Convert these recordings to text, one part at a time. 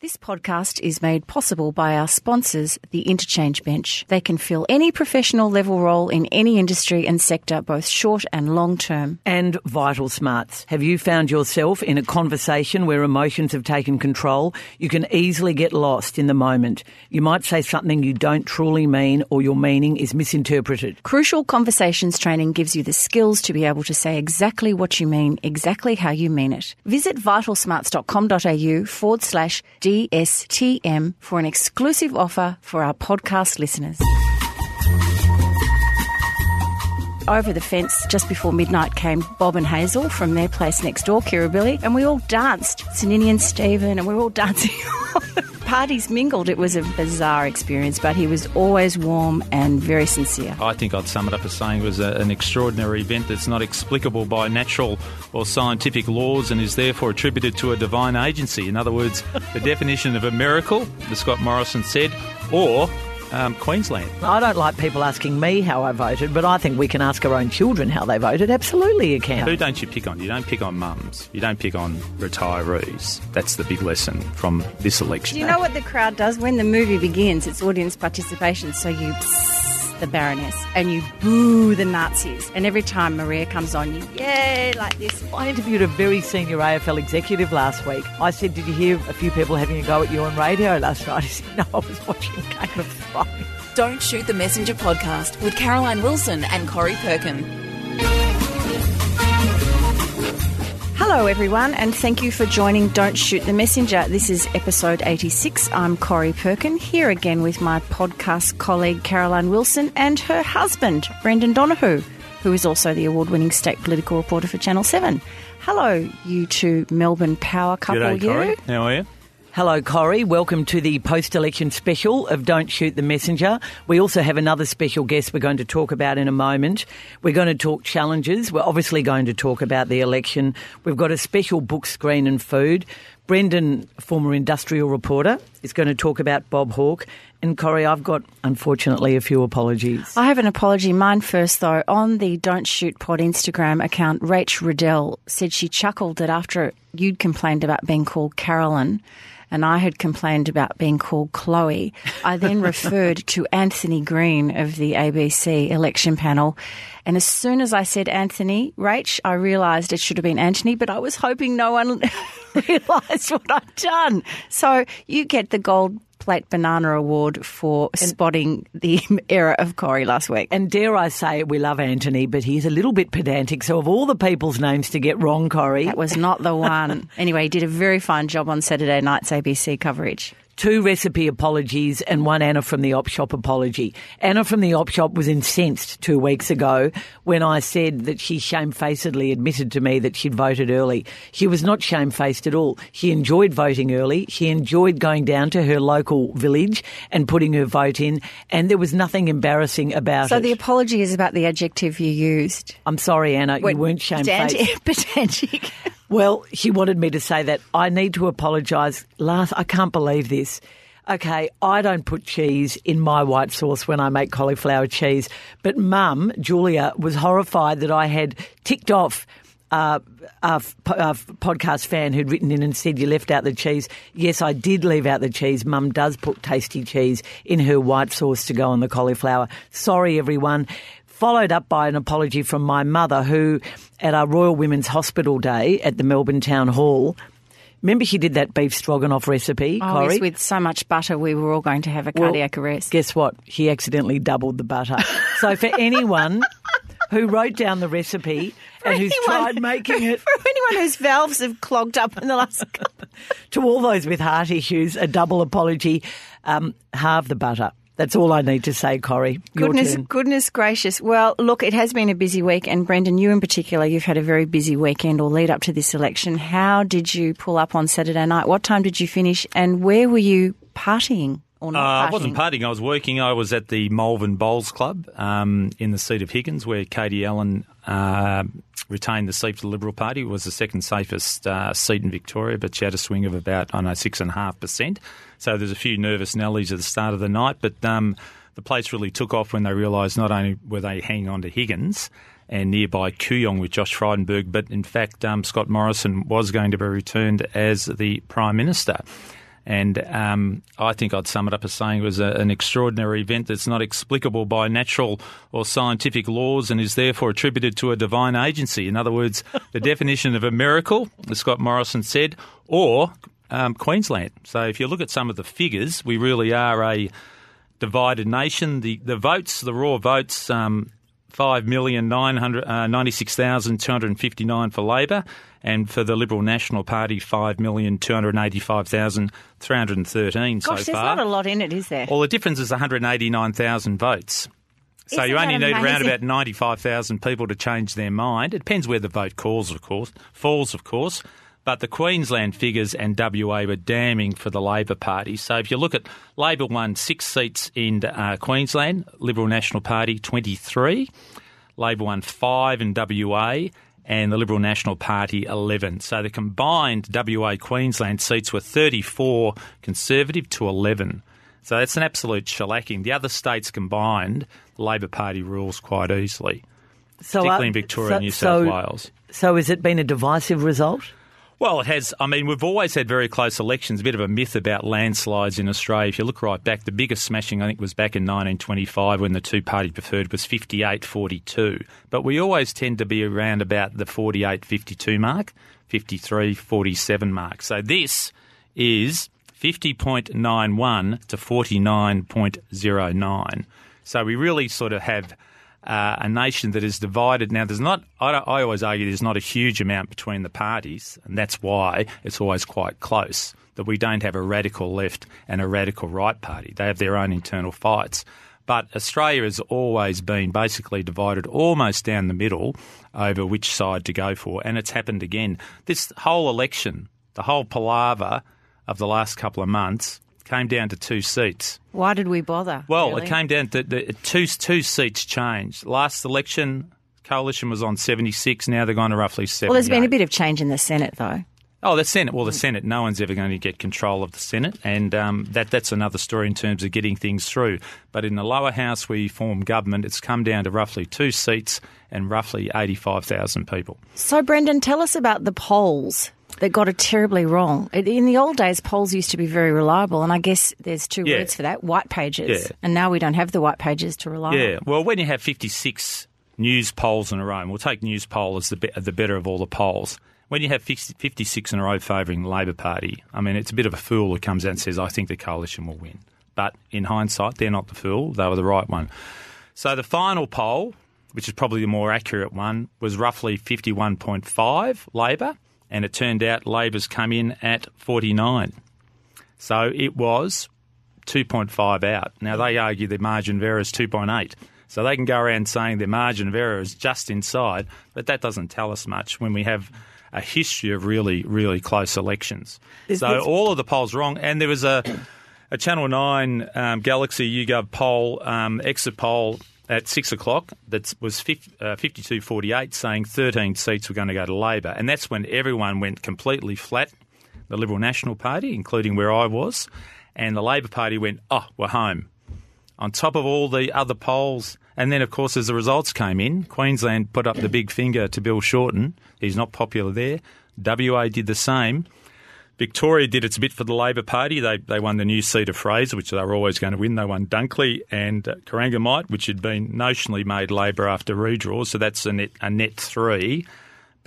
This podcast is made possible by our sponsors, the Interchange Bench. They can fill any professional level role in any industry and sector, both short and long term. And Vital Smarts. Have you found yourself in a conversation where emotions have taken control? You can easily get lost in the moment. You might say something you don't truly mean or your meaning is misinterpreted. Crucial Conversations training gives you the skills to be able to say exactly what you mean, exactly how you mean it. Visit vitalsmarts.com.au forward slash DSTM for an exclusive offer for our podcast listeners. Over the fence just before midnight came Bob and Hazel from their place next door, Kirribilli, and we all danced. Sanini and Stephen, and we were all dancing. Parties mingled. It was a bizarre experience, but he was always warm and very sincere. I think I'd sum it up as saying it was a, an extraordinary event that's not explicable by natural or scientific laws and is therefore attributed to a divine agency. In other words, the definition of a miracle, as Scott Morrison said, or um, Queensland. I don't like people asking me how I voted, but I think we can ask our own children how they voted. Absolutely, you can. Who don't you pick on? You don't pick on mums. You don't pick on retirees. That's the big lesson from this election. Do you know what the crowd does when the movie begins? It's audience participation, so you psst the Baroness and you boo the Nazis. And every time Maria comes on, you yay like this. I interviewed a very senior AFL executive last week. I said, Did you hear a few people having a go at you on radio last night? He said, No, I was watching a Game of Thrones. Don't Shoot the Messenger podcast with Caroline Wilson and Corrie Perkin. Hello, everyone, and thank you for joining Don't Shoot the Messenger. This is episode 86. I'm Corrie Perkin, here again with my podcast colleague Caroline Wilson and her husband, Brendan Donohoe, who is also the award winning state political reporter for Channel 7. Hello, you two Melbourne power couple. G'day, you. Corrie. How are you? Hello, Corrie. Welcome to the post election special of Don't Shoot the Messenger. We also have another special guest we're going to talk about in a moment. We're going to talk challenges. We're obviously going to talk about the election. We've got a special book screen and food. Brendan, former industrial reporter, is going to talk about Bob Hawke. And Corrie, I've got, unfortunately, a few apologies. I have an apology. Mine first, though. On the Don't Shoot Pod Instagram account, Rach Riddell said she chuckled that after you'd complained about being called Carolyn and I had complained about being called Chloe, I then referred to Anthony Green of the ABC election panel. And as soon as I said Anthony, Rach, I realised it should have been Antony, but I was hoping no one realised what I'd done. So you get the gold plate banana award for spotting the error of Corrie last week. And dare I say, we love Antony, but he's a little bit pedantic. So, of all the people's names to get wrong, Corrie, That was not the one. anyway, he did a very fine job on Saturday night's ABC coverage. Two recipe apologies and one Anna from the Op Shop apology. Anna from the Op Shop was incensed two weeks ago when I said that she shamefacedly admitted to me that she'd voted early. She was not shamefaced at all. She enjoyed voting early. She enjoyed going down to her local village and putting her vote in, and there was nothing embarrassing about So it. So the apology is about the adjective you used. I'm sorry, Anna, you weren't shamefaced. Pedantic. Well, she wanted me to say that. I need to apologise. Last, I can't believe this. Okay, I don't put cheese in my white sauce when I make cauliflower cheese, but Mum, Julia, was horrified that I had ticked off. Uh, a, a podcast fan who'd written in and said you left out the cheese. Yes, I did leave out the cheese. Mum does put tasty cheese in her white sauce to go on the cauliflower. Sorry, everyone followed up by an apology from my mother, who at our Royal Women's Hospital Day at the Melbourne Town Hall, remember she did that beef stroganoff recipe, Oh, Corrie? yes, with so much butter, we were all going to have a Well, cardiac arrest. Guess what? She accidentally doubled the butter. so for anyone who wrote down the recipe and who's tried making it For anyone whose valves have clogged up in the last couple to all those with heart issues, a double apology, um, halve the butter. That's all I need to say, Corrie. Your Goodness, turn. goodness gracious. Well, look, it has been a busy week, and Brendan, you in particular, you've had a very busy weekend or lead up to this election. How did you pull up on Saturday night? What time did you finish, and where were you partying Uh. I wasn't partying. I was working. I was at the Malvern Bowls Club um, in the seat of Higgins, where Katie Allen uh, retained the seat for the Liberal Party. It was the second safest uh, seat in Victoria, but she had a swing of about, I know, six and a half percent. So there's a few nervous Nellies at the start of the night, but um, the place really took off when they realised not only were they hanging on to Higgins and nearby Kooyong with Josh Frydenberg, but in fact um, Scott Morrison was going to be returned as the Prime Minister. And um, I think I'd sum it up as saying it was a, an extraordinary event that's not explicable by natural or scientific laws and is therefore attributed to a divine agency. In other words, the definition of a miracle, as Scott Morrison said, or um, Queensland. So if you look at some of the figures, we really are a divided nation. The the votes, the raw votes, um, five million nine hundred uh, ninety six thousand two hundred fifty nine for Labor, and for the Liberal National Party, five million two hundred eighty five thousand three hundred thirteen so Gosh, there's far. not a lot in it, is there? Well, the difference is one hundred eighty nine thousand votes. So Isn't you only need around about ninety five thousand people to change their mind. It depends where the vote calls, of course, falls, of course. But the Queensland figures and WA were damning for the Labor Party. So if you look at Labor won six seats in uh, Queensland, Liberal National Party twenty three, Labor won five in WA, and the Liberal National Party 11. So the combined WA Queensland seats were 34 Conservative to 11. So that's an absolute shellacking. The other states combined, the Labor Party rules quite easily, So, particularly uh, in Victoria so- and New South so- Wales. So has it been a divisive result? Well, it has. I mean, we've always had very close elections. A bit of a myth about landslides in Australia. If you look right back, the biggest smashing, I think, was back in 1925 when the two party preferred was 58 42. But we always tend to be around about the 48 52 mark, 53 47 mark. So this is 50.91 to 49.09. So we really sort of have uh, a nation that is divided. Now, there's not, I, I always argue there's not a huge amount between the parties, and that's why it's always quite close. That we don't have a radical left and a radical right party. They have their own internal fights. But Australia has always been basically divided almost down the middle over which side to go for, and it's happened again. This whole election, the whole palaver of the last couple of months, came down to two seats. Why did we bother? Well, really? it came down to the two two seats changed. Last election, coalition was on seventy six. Now they're going to roughly seventy. Well, there's been a bit of change in the Senate, though. Oh, the Senate. Well, the Senate. No one's ever going to get control of the Senate, and um, that that's another story in terms of getting things through. But in the lower house, where you form government, it's come down to roughly two seats and roughly eighty five thousand people. So, Brendan, tell us about the polls that got it terribly wrong. In the old days, polls used to be very reliable, and I guess there's two Yeah. words for that: white pages. Yeah. And now we don't have the white pages to rely on. Yeah, well, when you have 56 news polls in a row, and we'll take news poll as the, be- the better of all the polls. When you have 50 56 in a row favouring the Labor Party, I mean, it's a bit of a fool who comes out and says, I think the coalition will win. But in hindsight, they're not the fool, they were the right one. So the final poll, which is probably the more accurate one, was roughly 51.5 Labor, and it turned out Labor's come in at 49. So it was 2.5 out. Now, they argue the margin of error is 2.8. So they can go around saying their margin of error is just inside, but that doesn't tell us much when we have a history of really, really close elections. Is so this- all of the polls wrong. And there was a, a Channel 9 um, Galaxy YouGov poll, um, exit poll at 6 o'clock that was 50, uh, 52.48 saying 13 seats were going to go to Labor. And that's when everyone went completely flat the Liberal National Party, including where I was, and the Labor Party went, oh, we're home. On top of all the other polls, and then of course as the results came in, Queensland put up the big finger to Bill Shorten. He's not popular there. WA did the same. Victoria did its bit for the Labor Party. They they won the new seat of Fraser, which they were always going to win. They won Dunkley and uh, which had been notionally made Labor after redraw. So that's a net a net three.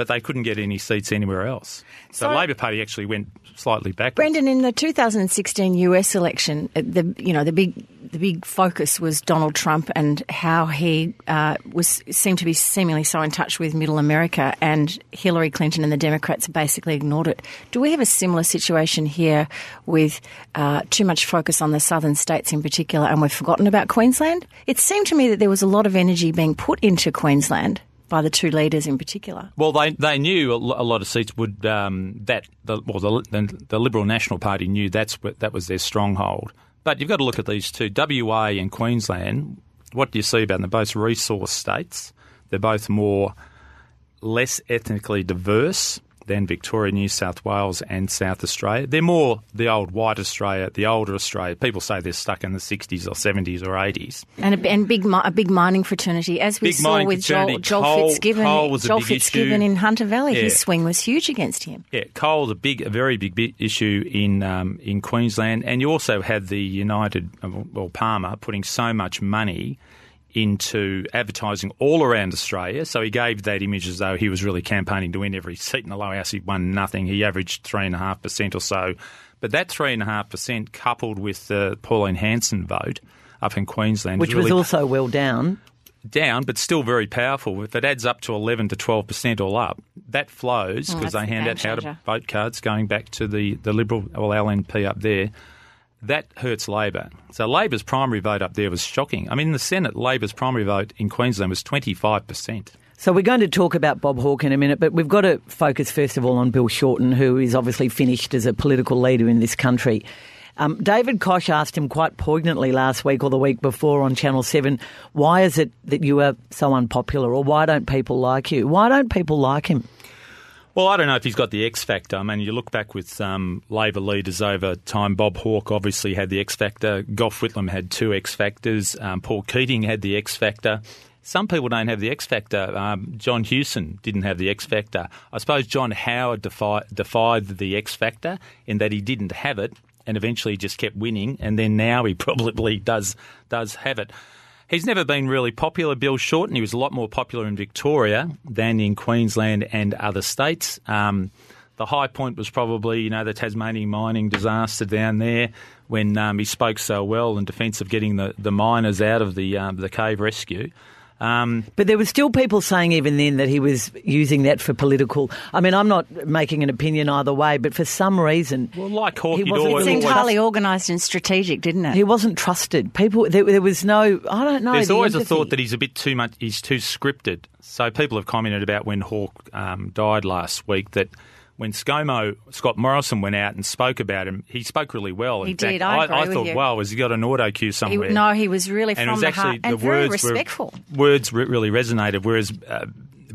But they couldn't get any seats anywhere else. So, So- the Labor Party actually went slightly backwards. Brendan, in the 2016 US election, uh, the you know the big the big focus was Donald Trump and how he uh, was seemed to be seemingly so in touch with Middle America, and Hillary Clinton and the Democrats basically ignored it. Do we have a similar situation here with uh, too much focus on the southern states in particular, and we've forgotten about Queensland? It seemed to me that there was a lot of energy being put into Queensland by the two leaders in particular. Well, they they knew a lot of seats would um, that the well the, the Liberal National Party knew that's that was their stronghold. But you've got to look at these two, WA and Queensland. What do you see about them? They're both resource states. They're both more less ethnically diverse. Than Victoria, New South Wales, and South Australia. They're more the old white Australia, the older Australia. People say they're stuck in the 60s or 70s or 80s. And a, and big a big mining fraternity, as we Big saw with Joel. Joel Coal- Fitzgibbon. coal was a Joel big Fitzgibbon issue. in Hunter Valley, Yeah. his swing was huge against him. Yeah, coal's a big, a very big, issue in um, in Queensland, and you also had the United, uh, well, Palmer putting so much money into advertising all around Australia. So he gave that image as though he was really campaigning to win every seat in the lower house. He won nothing. He averaged three and a half percent or so. But that three and a half percent, coupled with the Pauline Hanson vote up in Queensland, Which was really also well down. down, but still very powerful. If it adds up to 11 to 12 percent all up, that flows Oh, because that's they the hand out how to vote cards going back to the, the Liberal or LNP up there. That hurts Labor. So Labor's primary vote up there was shocking. I mean, in the Senate, Labor's primary vote in Queensland was 25 percent. So we're going to talk about Bob Hawke in a minute, but we've got to focus first of all on Bill Shorten, who is obviously finished as a political leader in this country. Um, David Koch asked him quite poignantly last week or the week before on Channel 7, why is it that you are so unpopular or why don't people like you? Why don't people like him? Well, I don't know if he's got the X factor. I mean, you look back with um, Labor leaders over time. Bob Hawke obviously had the X factor. Gough Whitlam had two X factors. Um, Paul Keating had the X factor. Some people don't have the X factor. Um, John Hewson didn't have the X factor. I suppose John Howard defi- defied the X factor in that he didn't have it, and eventually just kept winning. And then now he probably does does have it. He's never been really popular, Bill Shorten. He was a lot more popular in Victoria than in Queensland and other states. Um, the high point was probably, you know, the Tasmanian mining disaster down there when um, he spoke so well in defence of getting the, the miners out of the um, the cave rescue. Um, But there were still people saying even then that he was using that for political. I mean, I'm not making an opinion either way, but for some reason, well, like Hawke, He wasn't It seemed highly organised and strategic, didn't it? he wasn't trusted. People, there, there was no. I don't know. There's the always a thought that he's a bit too much. He's too scripted. So people have commented about when Hawke um, died last week that when ScoMo Scott Morrison went out and spoke about him, he spoke really well. In He fact, did, I agree with thought, you. wow, has he got an auto cue He- somewhere? no, he was really and it from was the actually heart and the very words respectful. Were, words re- really resonated. Whereas uh,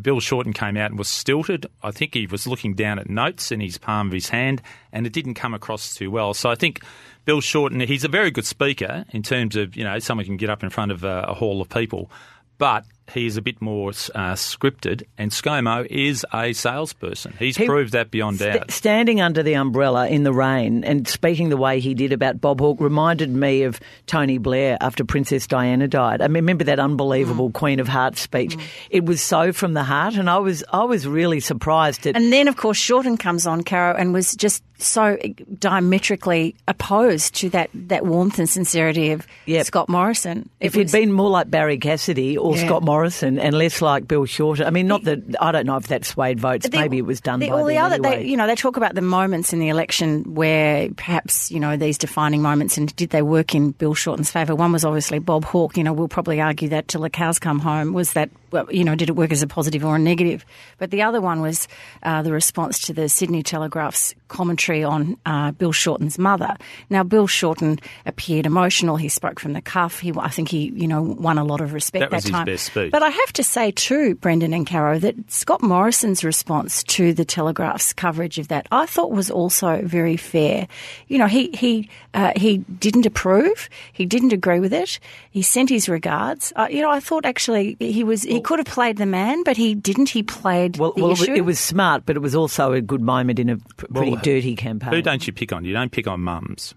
Bill Shorten came out and was stilted. I think he was looking down at notes in his palm of his hand, and it didn't come across too well. So I think Bill Shorten, he's a very good speaker in terms of you know someone can get up in front of a, a hall of people, but he's a bit more uh, scripted. And ScoMo is a salesperson. He's He- proved that beyond St- doubt. standing under the umbrella in the rain and speaking the way he did about Bob Hawke reminded me of Tony Blair after Princess Diana died. I mean, remember that unbelievable Queen of Hearts speech? It was so from the heart, and I was I was really surprised at. And then, of course, Shorten comes on, Caro, and was just so diametrically opposed to that, that warmth and sincerity of Yep. Scott Morrison. if he'd was- been more like Barrie Cassidy or Yeah. Scott Morrison and less like Bill Shorten, I mean, not that I don't know if that swayed votes. The- Maybe it was done the, by well, the other, anyway. they, you know, they talk about the moments in the election where perhaps you know these defining moments, and did they work in Bill Shorten's favour? One was obviously Bob Hawke. You know, we'll probably argue that till the cows come home. Was that you know, did it work as a positive or a negative? But the other one was uh, the response to the Sydney Telegraph's commentary on uh, Bill Shorten's mother. Now, Bill Shorten appeared emotional. He spoke from the cuff. He, I think, he you know won a lot of respect That was his time. best speech. But I have to say too, Brendan and Caro, that Scott Morrison's response to the Telegraph's coverage of that, I thought was also very fair. You know, he he uh, he didn't approve, he didn't agree with it. He sent his regards. Uh, you know, I thought actually he was he could have played the man, but he didn't. He played well, the well, it was- issue. it was smart, but it was also a good moment in a pretty Well, dirty campaign. Who don't you pick on? You don't pick on mums.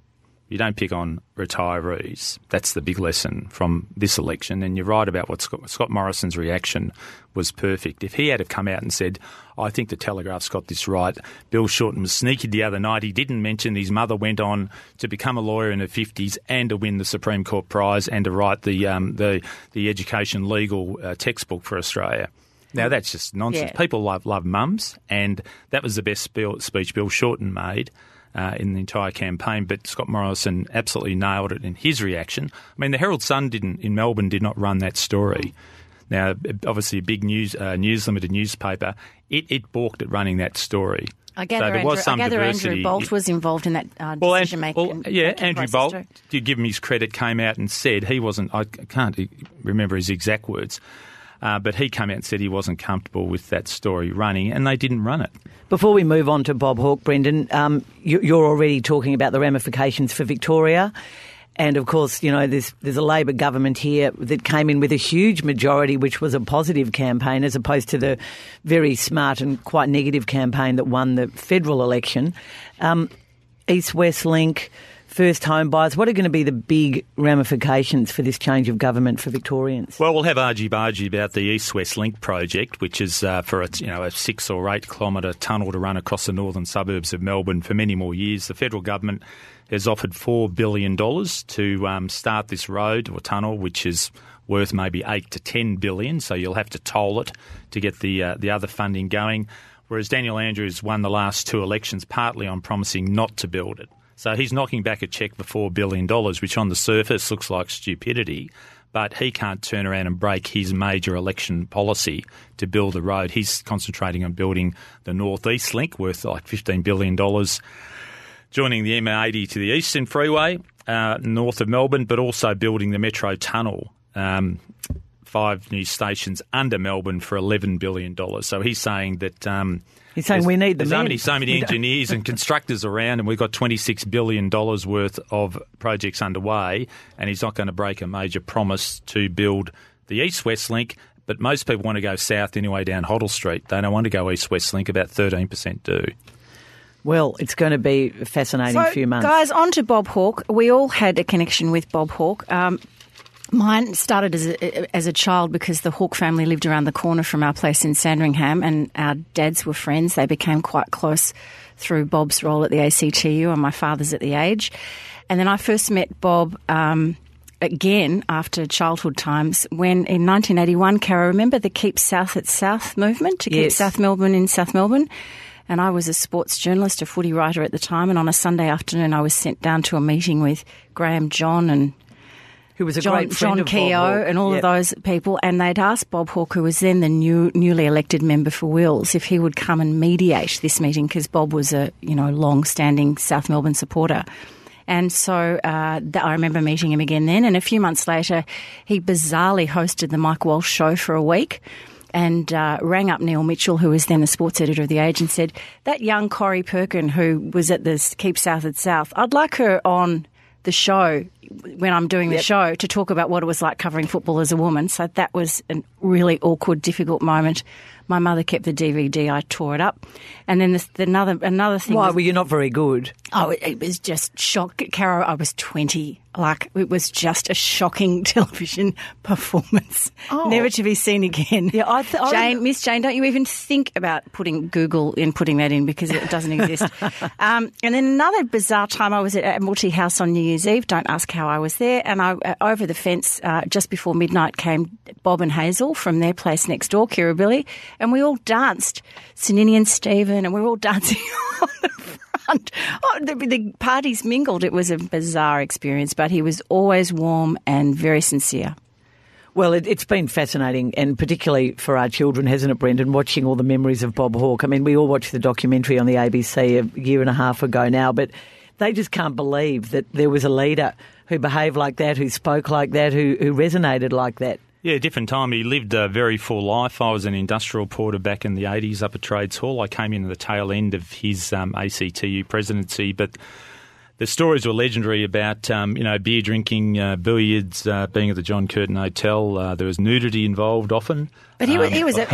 You don't pick on retirees. That's the big lesson from this election. And you're right about what Scott, Scott Morrison's reaction was perfect. If he had have come out and said, I think the Telegraph's got this right, Bill Shorten was sneaky the other night. He didn't mention his mother went on to become a lawyer in her 50s and to win the Supreme Court prize and to write the, um, the, the education legal uh, textbook for Australia. Now that's just nonsense. Yeah. People love love mums, and that was the best speech Bill Shorten made uh, in the entire campaign. But Scott Morrison absolutely nailed it in his reaction. I mean, the Herald Sun didn't in Melbourne did not run that story. Now, obviously, a big news uh, news limited newspaper, it, it balked at running that story. I gather, so there Andrew, was some I gather diversity. Andrew Bolt was involved in that uh, Well, decision making. well, yeah, Andrew Bolt, to give him his credit, came out and said he wasn't. I can't remember his exact words. Uh, but he came out and said he wasn't comfortable with that story running, and they didn't run it. Before we move on to Bob Hawke, Brendan, um, you, you're already talking about the ramifications for Victoria. And of course, you know, there's, there's a Labor government here that came in with a huge majority, which was a positive campaign, as opposed to the very smart and quite negative campaign that won the federal election. Um, East West Link, first home buyers. What are going to be the big ramifications for this change of government for Victorians? Well, we'll have argy bargy about the East West Link project, which is uh, for a you know a six or eight kilometre tunnel to run across the northern suburbs of Melbourne for many more years. The federal government has offered $4 billion to um, start this road or tunnel, which is worth maybe 8 to 10 billion, so you'll have to toll it to get the, uh, the other funding going. Whereas Daniel Andrews won the last two elections partly on promising not to build it. So he's knocking back a cheque for $4 billion, which on the surface looks like stupidity, but he can't turn around and break his major election policy to build the road. He's concentrating on building the North East Link, worth like $15 billion joining the M80 to the Eastern Freeway uh, north of Melbourne, but also building the Metro Tunnel. Um, five new stations under Melbourne for $11 billion. So he's saying that. Um, He's saying we need the there's men. only so many engineers and constructors around, and we've got $26 billion worth of projects underway, and he's not going to break a major promise to build the East West Link. But most people want to go south anyway down Hoddle Street. They don't want to go East West Link, about 13% do. Well, it's going to be a fascinating So, few months. guys, on to Bob Hawke. We all had a connection with Bob Hawke. Um, mine started as a, as a child because the Hawke family lived around the corner from our place in Sandringham, and our dads were friends. They became quite close through Bob's role at the ACTU and my father's at the age. And then I first met Bob. Um, Again, after childhood times, when in 1981, Cara, remember the Keep South at South movement to keep Yes. South Melbourne in South Melbourne? And I was a sports journalist, a footy writer at the time. And on a Sunday afternoon, I was sent down to a meeting with Graham John and who was a John, great friend John of Bob Keogh and all Yeah. of those people. And they'd asked Bob Hawke, who was then the new, newly elected member for Wills, if he would come and mediate this meeting because Bob was a you know long-standing South Melbourne supporter. And so uh, I remember meeting him again then. And a few months later, he bizarrely hosted the Mike Walsh show for a week and uh, rang up Neil Mitchell, who was then the sports editor of The Age, and said, That young Corrie Perkin who was at the Keep South at South, I'd like her on the show when I'm doing the show to talk about what it was like covering football as a woman. So that was a really awkward, difficult moment. My mother kept the DVD. I tore it up, and then this, the another another thing. Why was- were you not very good? Oh, it, was just shock. Caro, I was 20. Like, it was just a shocking television performance. Oh. Never to be seen again. Yeah, I th- Jane, Miss Jane, don't you even think about putting Google in putting that in because it doesn't exist. um, and then another bizarre time, I was at Admiralty House on New Year's Eve. Don't ask how I was there. And I, uh, over the fence, uh, just before midnight, came Bob and Hazel from their place next door, Kirribilli, and we all danced. Sanini and Stephen, and we were all dancing Oh, the, the parties mingled. It was a bizarre experience, but he was always warm and very sincere. Well, it, it's been fascinating, and particularly for our children, hasn't it, Brendan? Watching all the memories of Bob Hawke. I mean, we all watched the documentary on the ABC a year and a half ago now, but they just can't believe that there was a leader who behaved like that, who spoke like that, who, who resonated like that. Yeah, different time. He lived a very full life. I was an industrial porter back in the 80s up at Trades Hall. I came in at the tail end of his um, ACTU presidency, but the stories were legendary about, um, you know, beer drinking, uh, billiards, uh, being at the John Curtin Hotel. Uh, there was nudity involved often. But he, was Um, he was a,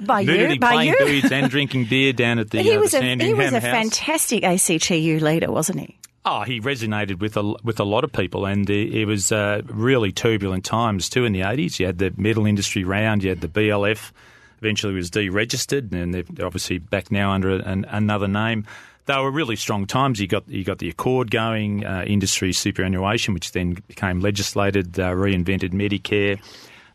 by nudity, you, by playing you. billiards and drinking beer down at the, He uh, was the a he was a House. fantastic ACTU leader, wasn't he? Oh, he resonated with a, with a lot of people, and it, was uh, really turbulent times too in the 80s. You had the metal industry round, you had the BLF, eventually was deregistered, and they're they're obviously back now under an, another name. They were really strong times. You got you got the Accord going, uh, industry superannuation, which then became legislated, uh, reinvented Medicare.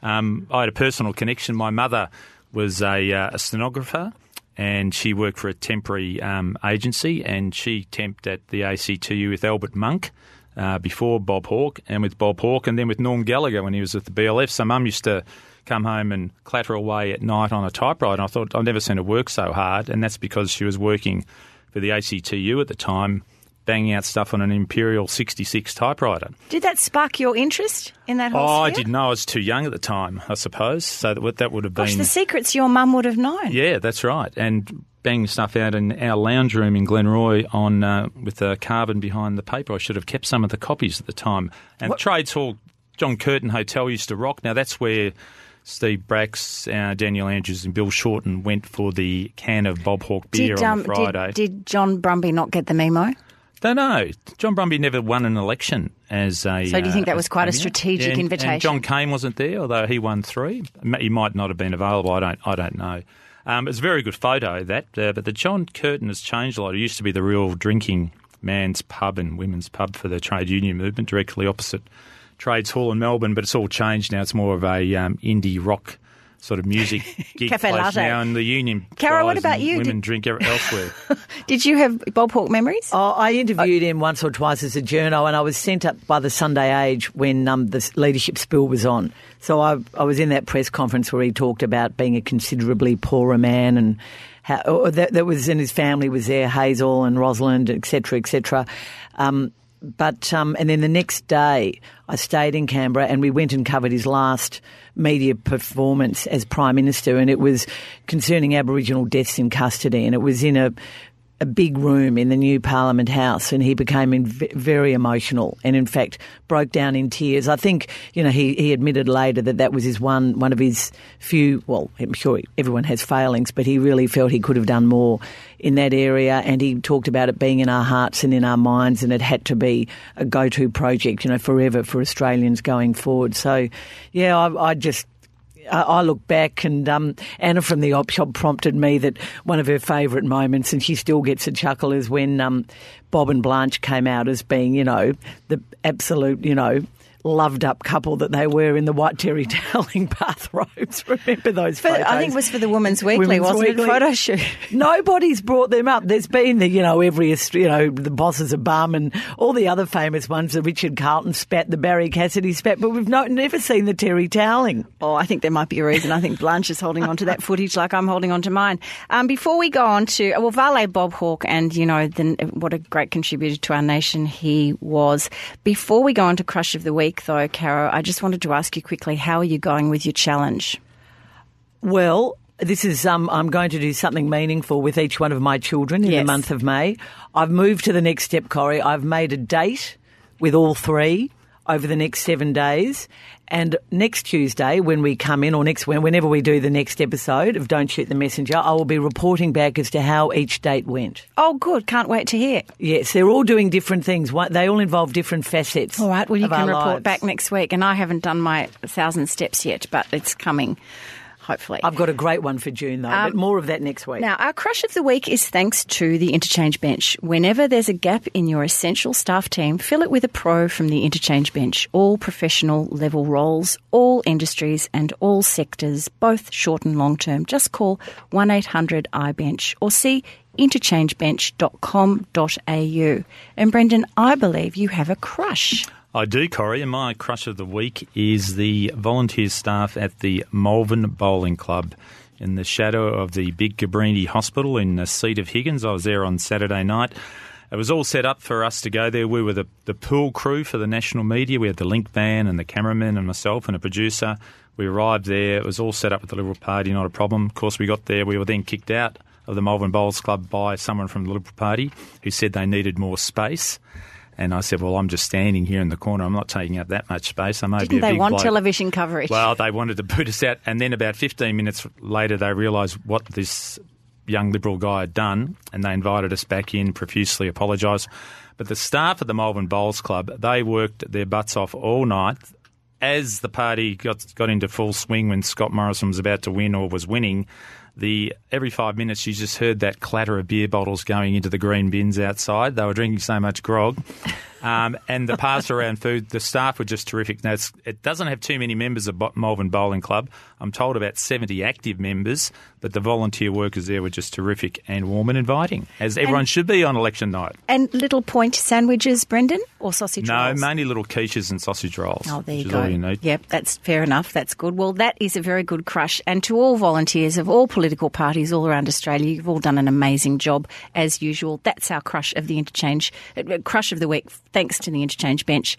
Um, I had a personal connection. My mother was a, uh, a stenographer and she worked for a temporary um, agency and she temped at the ACTU with Albert Monk uh, before Bob Hawke and with Bob Hawke and then with Norm Gallagher when he was at the BLF. So mum used to come home and clatter away at night on a typewriter. And I thought, I've never seen her work so hard. And that's because she was working for the ACTU at the time banging out stuff on an Imperial 66 typewriter. Did that spark your interest in that whole Oh, I didn't know. I was too young at the time, I suppose. So that would, that would have Gosh, been. the secrets your mum would have known. Yeah, that's right. And banging stuff out in our lounge room in Glenroy on uh, with the carbon behind the paper. I should have kept some of the copies at the time. And Trades Hall, John Curtin Hotel used to rock. Now that's where Steve Bracks, uh, Daniel Andrews, and Bill Shorten went for the can of Bob Hawke beer Did, on um, the Friday. did, did John Brumby not get the memo? Don't know. John Brumby never won an election as a. So do you think uh, that was quite a strategic and- invitation? And John Cain wasn't there, although he won three. He might not have been available. I don't. I don't know. Um, it's a very good photo that, uh, but the John Curtin has changed a lot. It used to be the real drinking man's pub and women's pub for the trade union movement, directly opposite Trades Hall in Melbourne. But it's all changed now. It's more of a um, indie rock sort of music gig Cafe place latte. now, and the union. Cara, what about and you? Women Did- drink er- elsewhere. Did you have Bob Hawke memories? Oh, I interviewed him once or twice as a journo, and I was sent up by the Sunday Age when um, the leadership spill was on. So I, I was in that press conference where he talked about being a considerably poorer man and how or that, that was and his family was there, Hazel and Rosalind, etc., etc. Um, but um, and then the next day, I stayed in Canberra and we went and covered his last media performance as prime minister, and it was concerning Aboriginal deaths in custody, and it was in a a big room in the new Parliament House, and he became in v- very emotional, and in fact broke down in tears. I think you know he, he admitted later that that was his one one of his few. Well, I'm sure everyone has failings, but he really felt he could have done more in that area, and he talked about it being in our hearts and in our minds, and it had to be a go to project, you know, forever for Australians going forward. So, yeah, I, I just I look back and um, Anna from the op shop prompted me that one of her favourite moments, and she still gets a chuckle, is when um, Bob and Blanche came out as being, you know, the absolute, you know, loved up couple that they were in the white terry toweling bathrobes. Remember those For, photos? I think it was for the Women's Weekly, Women's wasn't Weekly. it? Photo shoot. Nobody's brought them up. There's been the, you know, every, you know, the bosses of bum and all the other famous ones, the Richard Carleton spat, the Barrie Cassidy spat, but we've not, never seen the Terry toweling. Oh, I think there might be a reason. I think Blanche is holding on to that footage like I'm holding on to mine. Um, before we go on to, well, vale Bob Hawke, and you know, then what a great contributor to our nation he was. Before we go on to Crush of the Week, though, Caro, I just wanted to ask you quickly, how are you going with your challenge? Well, this is um, I'm going to do something meaningful with each one of my children in Yes. the month of May. I've moved to the next step, Corrie. I've made a date with all three over the next seven days. And next Tuesday, when we come in, or next whenever we do the next episode of Don't Shoot the Messenger, I will be reporting back as to how each date went. Oh, good. Can't wait to hear. Yes, they're all doing different things. They all involve different facets. All right. Well, you can report lives. back next week. And I haven't done my thousand steps yet, but it's coming, hopefully. I've got a great one for June, though, but um, more of that next week. Now, our crush of the week is thanks to the Interchange Bench. Whenever there's a gap in your essential staff team, fill it with a pro from the Interchange Bench. All professional level roles, all industries, and all sectors, both short and long term. Just call 1 800 iBench or see interchangebench.com.au. And Brendan, I believe you have a crush. I do, Corrie, and my crush of the week is the volunteer staff at the Malvern Bowling Club in the shadow of the big Cabrini Hospital in the seat of Higgins. I was there on Saturday night. It was all set up for us to go there. We were the, the pool crew for the national media. We had the link van and the cameraman and myself and a producer. We arrived there. It was all set up with the Liberal Party, not a problem. Of course, we got there. We were then kicked out of the Malvern Bowls Club by someone from the Liberal Party who said they needed more space. And I said, well, I'm just standing here in the corner. I'm not taking up that much space. I may be Didn't they want bloke. television coverage? Well, they wanted to boot us out. And then about 15 minutes later, they realised what this young Liberal guy had done and they invited us back in, profusely apologised. But the staff at the Malvern Bowls Club, they worked their butts off all night. As the party got, got into full swing when Scott Morrison was about to win or was winning, the every five minutes you just heard that clatter of beer bottles going into the green bins outside. They were drinking so much grog Um, and the pass around food, the staff were just terrific. Now, it's, it doesn't have too many members of Malvern Bowling Club. I'm told about 70 active members, but the volunteer workers there were just terrific and warm and inviting, as everyone should be on election night. And little point sandwiches, Brendan, or sausage No, rolls? No, mainly little quiches and sausage rolls. Oh, there you go. all you need. Yep, that's fair enough. That's good. Well, that is a very good crush. And to all volunteers of all political parties all around Australia, you've all done an amazing job as usual. That's our crush of the interchange, uh, crush of the week, thanks to the interchange bench.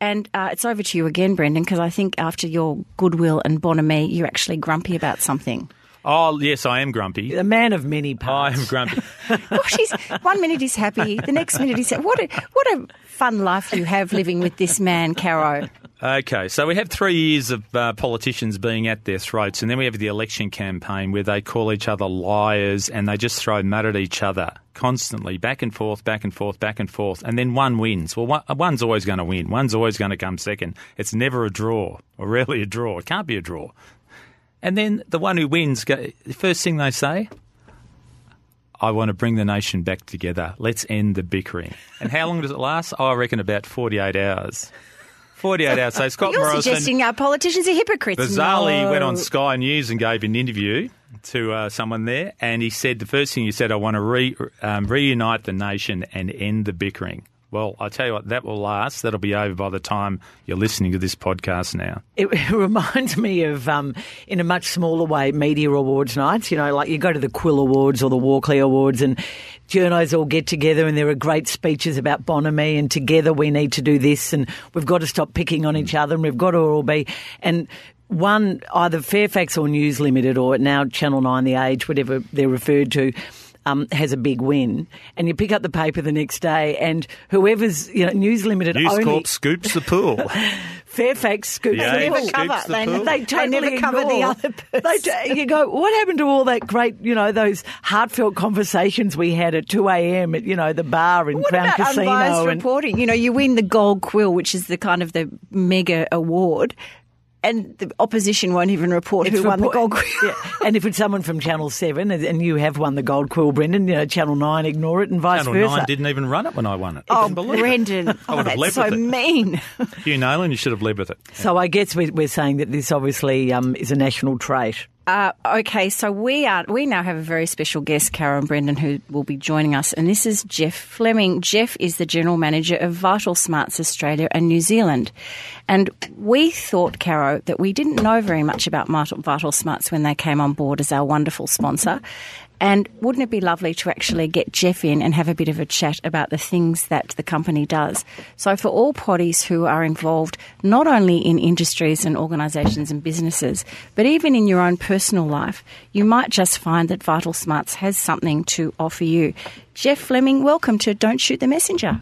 And uh, it's over to you again, Brendan, because I think after your goodwill and bonhomie, you're actually grumpy about something. Oh, yes, I am grumpy. A man of many parts. I am grumpy. Gosh, he's, one minute he's happy, the next minute he's what a what a fun life you have living with this man, Caro. Okay, so we have three years of uh, politicians being at their throats, and then we have the election campaign where they call each other liars and they just throw mud at each other constantly, back and forth, back and forth, back and forth, and then one wins. Well, one, one's always going to win. One's always going to come second. It's never a draw, or rarely a draw. It can't be a draw. And then the one who wins, the first thing they say, I want to bring the nation back together. Let's end the bickering. And how long does it last? Oh, I reckon about 48 hours. 48 hours. So Scott You're Morrison suggesting our politicians are hypocrites. bizarrely No. went on Sky News and gave an interview to uh, someone there, and he said the first thing he said, "I want to re, um, reunite the nation and end the bickering." Well, I tell you what, that will last. That'll be over by the time you're listening to this podcast now. It, reminds me of, um, in a much smaller way, media awards nights. You know, like you go to the Quill Awards or the Walkley Awards, and journos all get together, and there are great speeches about bonhomie, and together we need to do this, and we've got to stop picking on each other, and we've got to all be and. One, either Fairfax or News Limited, or now Channel 9, The Age, whatever they're referred to, um, has a big win. And you pick up the paper the next day, and whoever's, you know, News Limited News only. Corp scoops the pool. Fairfax scoops The the Age pool. scoops cover- the they- pool. They They totally never cover the other person. They you go, what happened to all that great, you know, those heartfelt conversations we had at 2 a.m. at, you know, the bar in What Crown about Casino? unbiased and reporting? You know, you win the Gold Quill, which is the kind of the mega award, and the opposition won't even report who won the Gold Quill. Yeah, And if it's someone from Channel 7 and- and you have won the Gold Quill, Brendan, you know, Channel 9 ignore it and vice Channel versa. 9 didn't even run it when I won it. Oh, Couldn't it. Brendan, I oh, have that's so with it. mean. Hugh Nolan, you should have led with it. So I guess we're, we're saying that this obviously um, is a national trait. Uh, okay, so we are we now have a very special guest, and Brendan, who will be joining us, and this is Jeff Fleming. Jeff is the general manager of Vital Smarts Australia and New Zealand, and we thought, Caro, that we didn't know very much about Vital Smarts when they came on board as our wonderful sponsor. And wouldn't it be lovely to actually get Jeff in and have a bit of a chat about the things that the company does? So, for all potties who are involved not only in industries and organisations and businesses, but even in your own personal life, you might just find that Vital Smarts has something to offer you. Jeff Fleming, welcome to Don't Shoot the Messenger.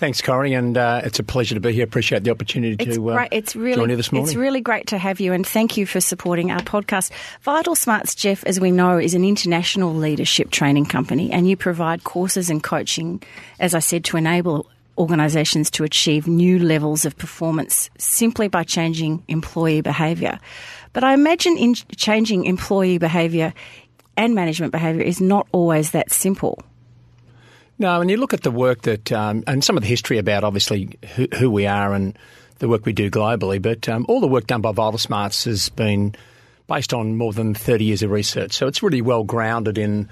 Thanks, Corrie, and uh, it's a pleasure to be here. Appreciate the opportunity It's to uh, great. It's really, join you this morning. It's really great to have you, and thank you for supporting our podcast. Vital Smarts, Jeff, as we know, is an international leadership training company, and you provide courses and coaching, as I said, to enable organisations to achieve new levels of performance simply by changing employee behaviour. But I imagine in changing employee behaviour and management behaviour is not always that simple. No, and you look at the work that, um, and some of the history about obviously who, who we are and the work we do globally, but um, all the work done by Vital Smarts has been based on more than 30 years of research. So it's really well grounded in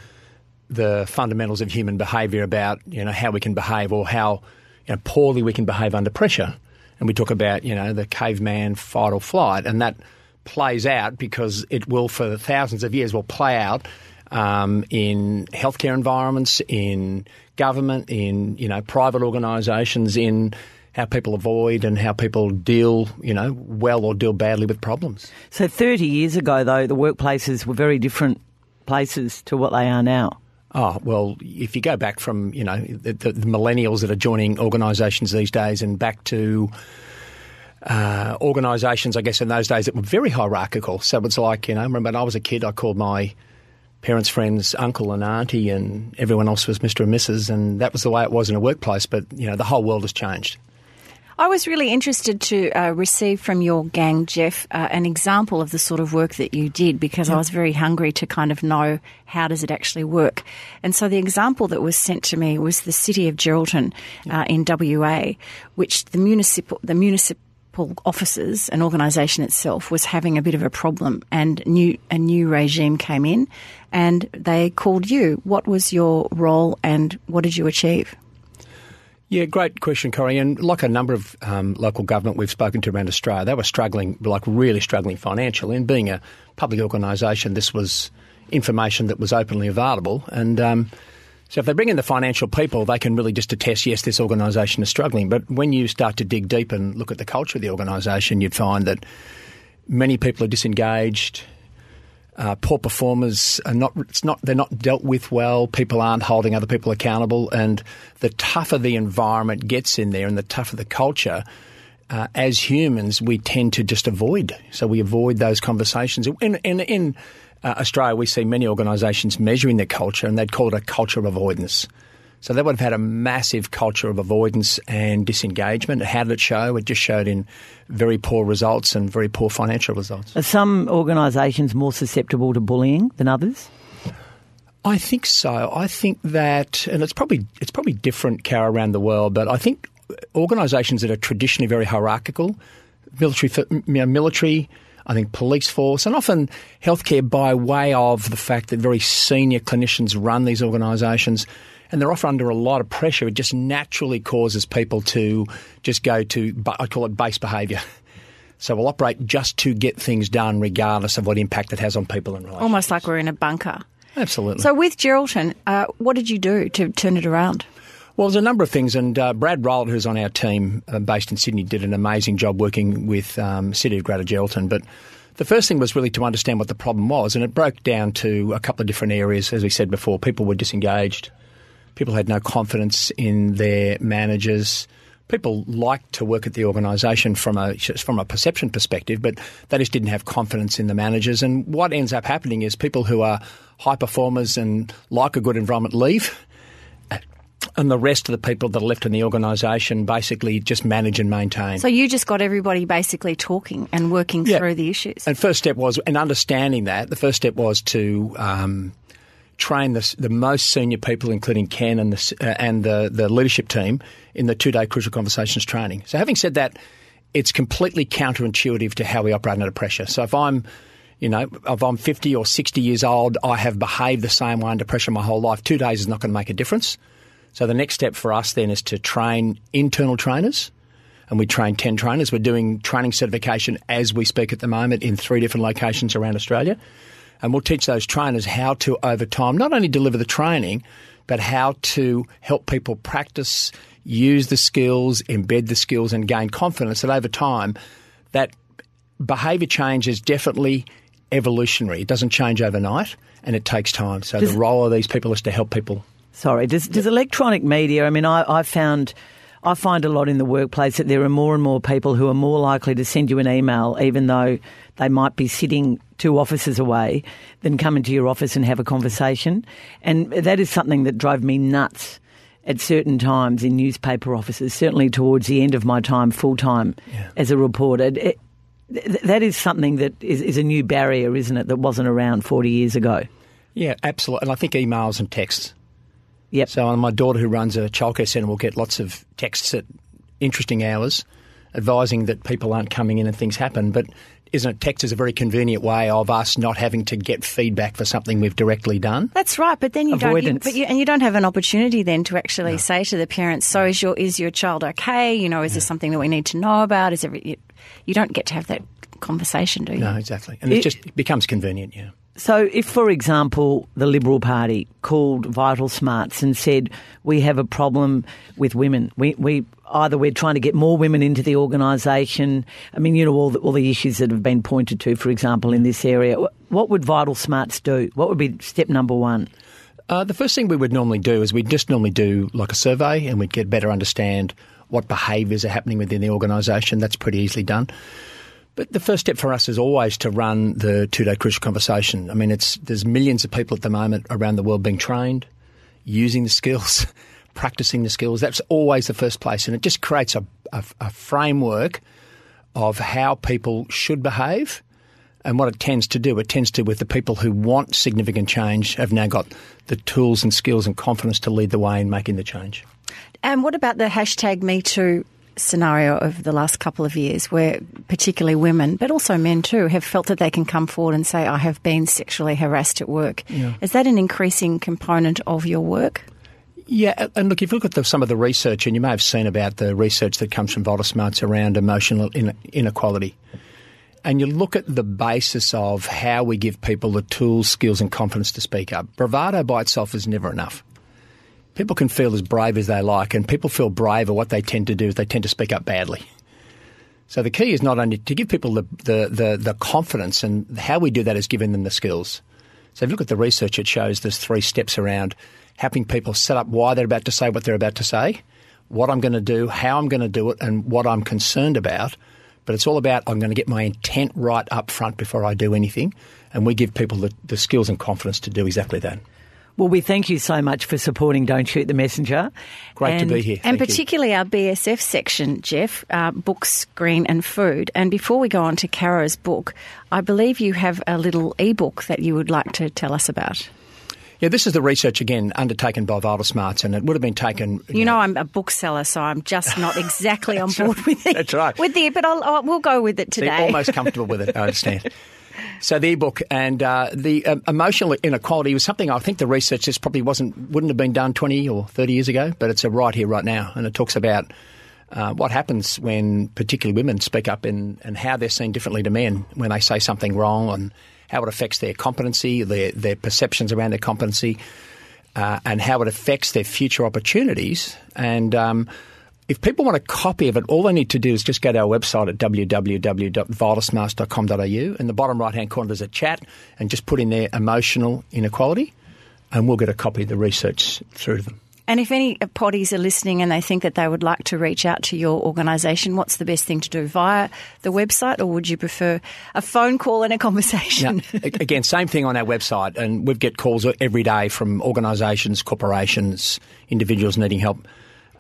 the fundamentals of human behaviour about, you know, how we can behave or how you know, poorly we can behave under pressure. And we talk about, you know, the caveman fight or flight, and that plays out because it will, for thousands of years, will play out um, in healthcare environments, in government, in you know private organisations, in how people avoid and how people deal, you know, well or deal badly with problems. So 30 years ago, though, the workplaces were very different places to what they are now. Oh well, if you go back from you know the, the, millennials that are joining organisations these days, and back to uh, organisations, I guess in those days that were very hierarchical. So it's like you know, remember when I was a kid, I called my parents' friends uncle and auntie, and everyone else was Mister and Mrs. And that was the way it was in a workplace. But you know, the whole world has changed. I was really interested to uh, receive from your gang, Jeff, uh, an example of the sort of work that you did because I was very hungry to kind of know how does it actually work. And so the example that was sent to me was the city of Geraldton uh, in WA, which the municipal the municipal offices and organisation itself was having a bit of a problem, and new a new regime came in, and they called you. What was your role, and what did you achieve? Yeah, great question, Corrie. And like a number of um, local government we've spoken to around Australia, they were struggling, like really struggling financially. And being a public organisation, this was information that was openly available. And um, so if they bring in the financial people, they can really just attest, yes, this organisation is struggling. But when you start to dig deep and look at the culture of the organisation, you'd find that many people are disengaged. Uh, poor performers are not. It's not. They're not dealt with well. People aren't holding other people accountable, and the tougher the environment gets in there, and the tougher the culture, uh, as humans, we tend to just avoid. So we avoid those conversations. In, in, in uh, Australia, we see many organisations measuring their culture, and they'd call it a culture of avoidance. So they would have had a massive culture of avoidance and disengagement. How did it show? It just showed in very poor results and very poor financial results. Are some organisations more susceptible to bullying than others? I think so. I think that, and it's probably it's probably different, Cara, around the world. But I think organisations that are traditionally very hierarchical, military, you know, military, I think police force, and often healthcare by way of the fact that very senior clinicians run these organisations and they're often under a lot of pressure. It just naturally causes people to just go to, I call it base behaviour. So we'll operate just to get things done, regardless of what impact it has on people and relationships. Almost like we're in a bunker. Absolutely. So with Geraldton, uh, what did you do to turn it around? Well, there's a number of things, and uh, Brad Rowland, who's on our team uh, based in Sydney, did an amazing job working with um, City of Greater Geraldton. But the first thing was really to understand what the problem was, and it broke down to a couple of different areas. As we said before, people were disengaged, people had no confidence in their managers. People liked to work at the organisation from a from a perception perspective, but they just didn't have confidence in the managers. And what ends up happening is people who are high performers and like a good environment leave and the rest of the people that are left in the organisation basically just manage and maintain. So you just got everybody basically talking and working yeah. through the issues. And first step was, and understanding that, the first step was to um, train the, the, most senior people, including Ken and the, uh, and the, the leadership team, in the two day crucial conversations training. So having said that, it's completely counterintuitive to how we operate under pressure. So if I'm you know, if I'm 50 or 60 years old, I have behaved the same way under pressure my whole life. Two days is not going to make a difference. So the next step for us then is to train internal trainers. And we train 10 trainers. We're doing training certification as we speak at the moment in three different locations around Australia. And we'll teach those trainers how to, over time, not only deliver the training, but how to help people practice, use the skills, embed the skills, and gain confidence that over time, that behaviour change is definitely evolutionary. It doesn't change overnight and it takes time. So Does the role of these people is to help people Sorry, does, does electronic media? I mean, I, I found. I find a lot in the workplace that there are more and more people who are more likely to send you an email, even though they might be sitting two offices away, than come into your office and have a conversation. And that is something that drove me nuts at certain times in newspaper offices, certainly towards the end of my time full time yeah. as a reporter. It, that is something that is, is, a new barrier, isn't it, that wasn't around 40 years ago? Yeah, absolutely. And I think emails and texts Yep. So my daughter, who runs a childcare centre, will get lots of texts at interesting hours, advising that people aren't coming in and things happen. But isn't it text is a very convenient way of us not having to get feedback for something we've directly done? That's right, but then you Avoidance. don't. You, but you, and you don't have an opportunity then to actually no. say to the parents, "So is your is your child okay? You know, is yeah. there something that we need to know about? Is every you, you don't get to have that conversation, do you? No, exactly, and it, it just it becomes convenient. Yeah. So, if, for example, the Liberal Party called Vital Smarts and said we have a problem with women, we, we either we're trying to get more women into the organisation. I mean, you know all the, all the issues that have been pointed to, for example, in this area. What would Vital Smarts do? What would be step number one? Uh, the first thing we would normally do is we'd just normally do like a survey, and we'd get better understand what behaviours are happening within the organisation. That's pretty easily done. But the first step for us is always to run the two-day crucial conversation. I mean, it's there's millions of people at the moment around the world being trained, using the skills, practicing the skills. That's always the first place, and it just creates a, a, a framework of how people should behave. And what it tends to do, it tends to, with the people who want significant change, have now got the tools and skills and confidence to lead the way in making the change. And what about the hashtag Me Too scenario over the last couple of years where particularly women, but also men too, have felt that they can come forward and say, I have been sexually harassed at work. Yeah. Is that an increasing component of your work? Yeah, and look, if you look at the, some of the research, and you may have seen about the research that comes from Vital around emotional inequality, and you look at the basis of how we give people the tools, skills, and confidence to speak up, bravado by itself is never enough people can feel as brave as they like, and people feel brave, or what they tend to do is they tend to speak up badly. So the key is not only to give people the, the, the, the, confidence, and how we do that is giving them the skills. So if you look at the research, it shows there's three steps around helping people set up why they're about to say what they're about to say, what I'm going to do, how I'm going to do it, and what I'm concerned about. But it's all about I'm going to get my intent right up front before I do anything, and we give people the, the skills and confidence to do exactly that. Well, we thank you so much for supporting Don't Shoot the Messenger. Great and, to be here. and particularly you. our BSF section, Jeff, uh, books, green, and food. And before we go on to Caro's book, I believe you have a little ebook that you would like to tell us about. Yeah, this is the research again undertaken by Vital Smarts, and it would have been taken. You, you know, know, I'm a bookseller, so I'm just not exactly on board right. with it. That's right. With the, but I'll, I'll, we'll go with it today. They're almost comfortable with it. I understand. So the ebook and uh, the uh, emotional inequality was something I think the research just probably wasn't wouldn't have been done twenty or thirty years ago, but it's a right here, right now, and it talks about uh, what happens when particularly women speak up in, and how they're seen differently to men when they say something wrong and how it affects their competency, their their perceptions around their competency, uh, and how it affects their future opportunities and. Um, if people want a copy of it, all they need to do is just go to our website at www.vitalsmarts.com.au. In the bottom right hand corner, there's a chat, and just put in there emotional inequality, and we'll get a copy of the research through to them. And if any potties are listening and they think that they would like to reach out to your organisation, what's the best thing to do? Via the website, or would you prefer a phone call and a conversation? Now, again, same thing on our website, and we get calls every day from organisations, corporations, individuals needing help.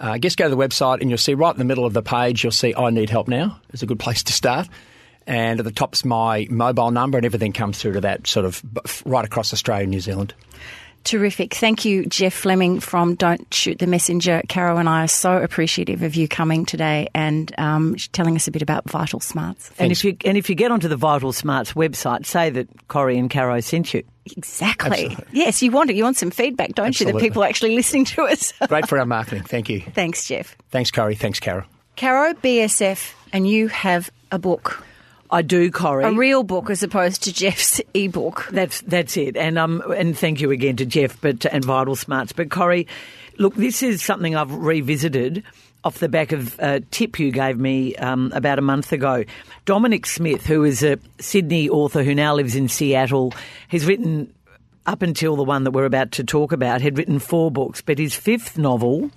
Uh, just go to the website and you'll see right in the middle of the page, you'll see I need help now. It's a good place to start. And at the top's my mobile number, and everything comes through to that sort of right across Australia and New Zealand. Terrific. Thank you, Jeff Fleming from Don't Shoot the Messenger. Caro and I are so appreciative of you coming today and um, telling us a bit about Vital Smarts. And if you and if you get onto the Vital Smarts website, say that Corrie and Caro sent you. Exactly. Absolutely. Yes, you want it. You want some feedback, don't Absolutely. you? That people actually listening to us. Great for our marketing. Thank you. Thanks, Jeff. Thanks, Corrie. Thanks, Caro. Caro, BSF, and you have a book. I do, Corrie. A real book as opposed to Jeff's ebook. That's that's it. And um and thank you again to Jeff, but and Vital Smarts. But Corrie, look, this is something I've revisited off the back of a tip you gave me um, about a month ago. Dominic Smith, who is a Sydney author who now lives in Seattle, has written up until the one that we're about to talk about, had written four books, but his fifth novel,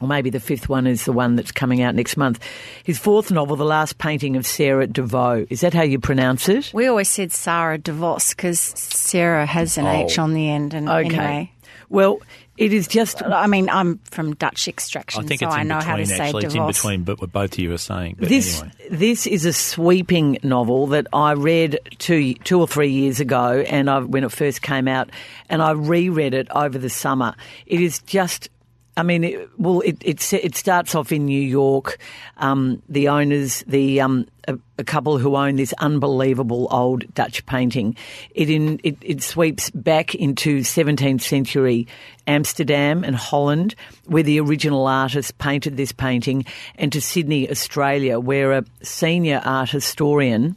or maybe the fifth one is the one that's coming out next month. His fourth novel, The Last Painting of Sarah DeVoe. Is that how you pronounce it? We always said Sarah DeVos because Sarah has an H oh. on the end. And Okay. anyway, Well, it is just. I mean, I'm from Dutch extraction, I think so it's I know between, how to say actually. It's in between, but what both of you are saying. But This anyway. this is a sweeping novel that I read two two or three years ago, and I, when it first came out, and I reread it over the summer. It is just. I mean, it, well, it, it it starts off in New York. Um, the owners, the um, a, a couple who own this unbelievable old Dutch painting. It in it, it sweeps back into 17th century Amsterdam and Holland, where the original artist painted this painting, and to Sydney, Australia, where a senior art historian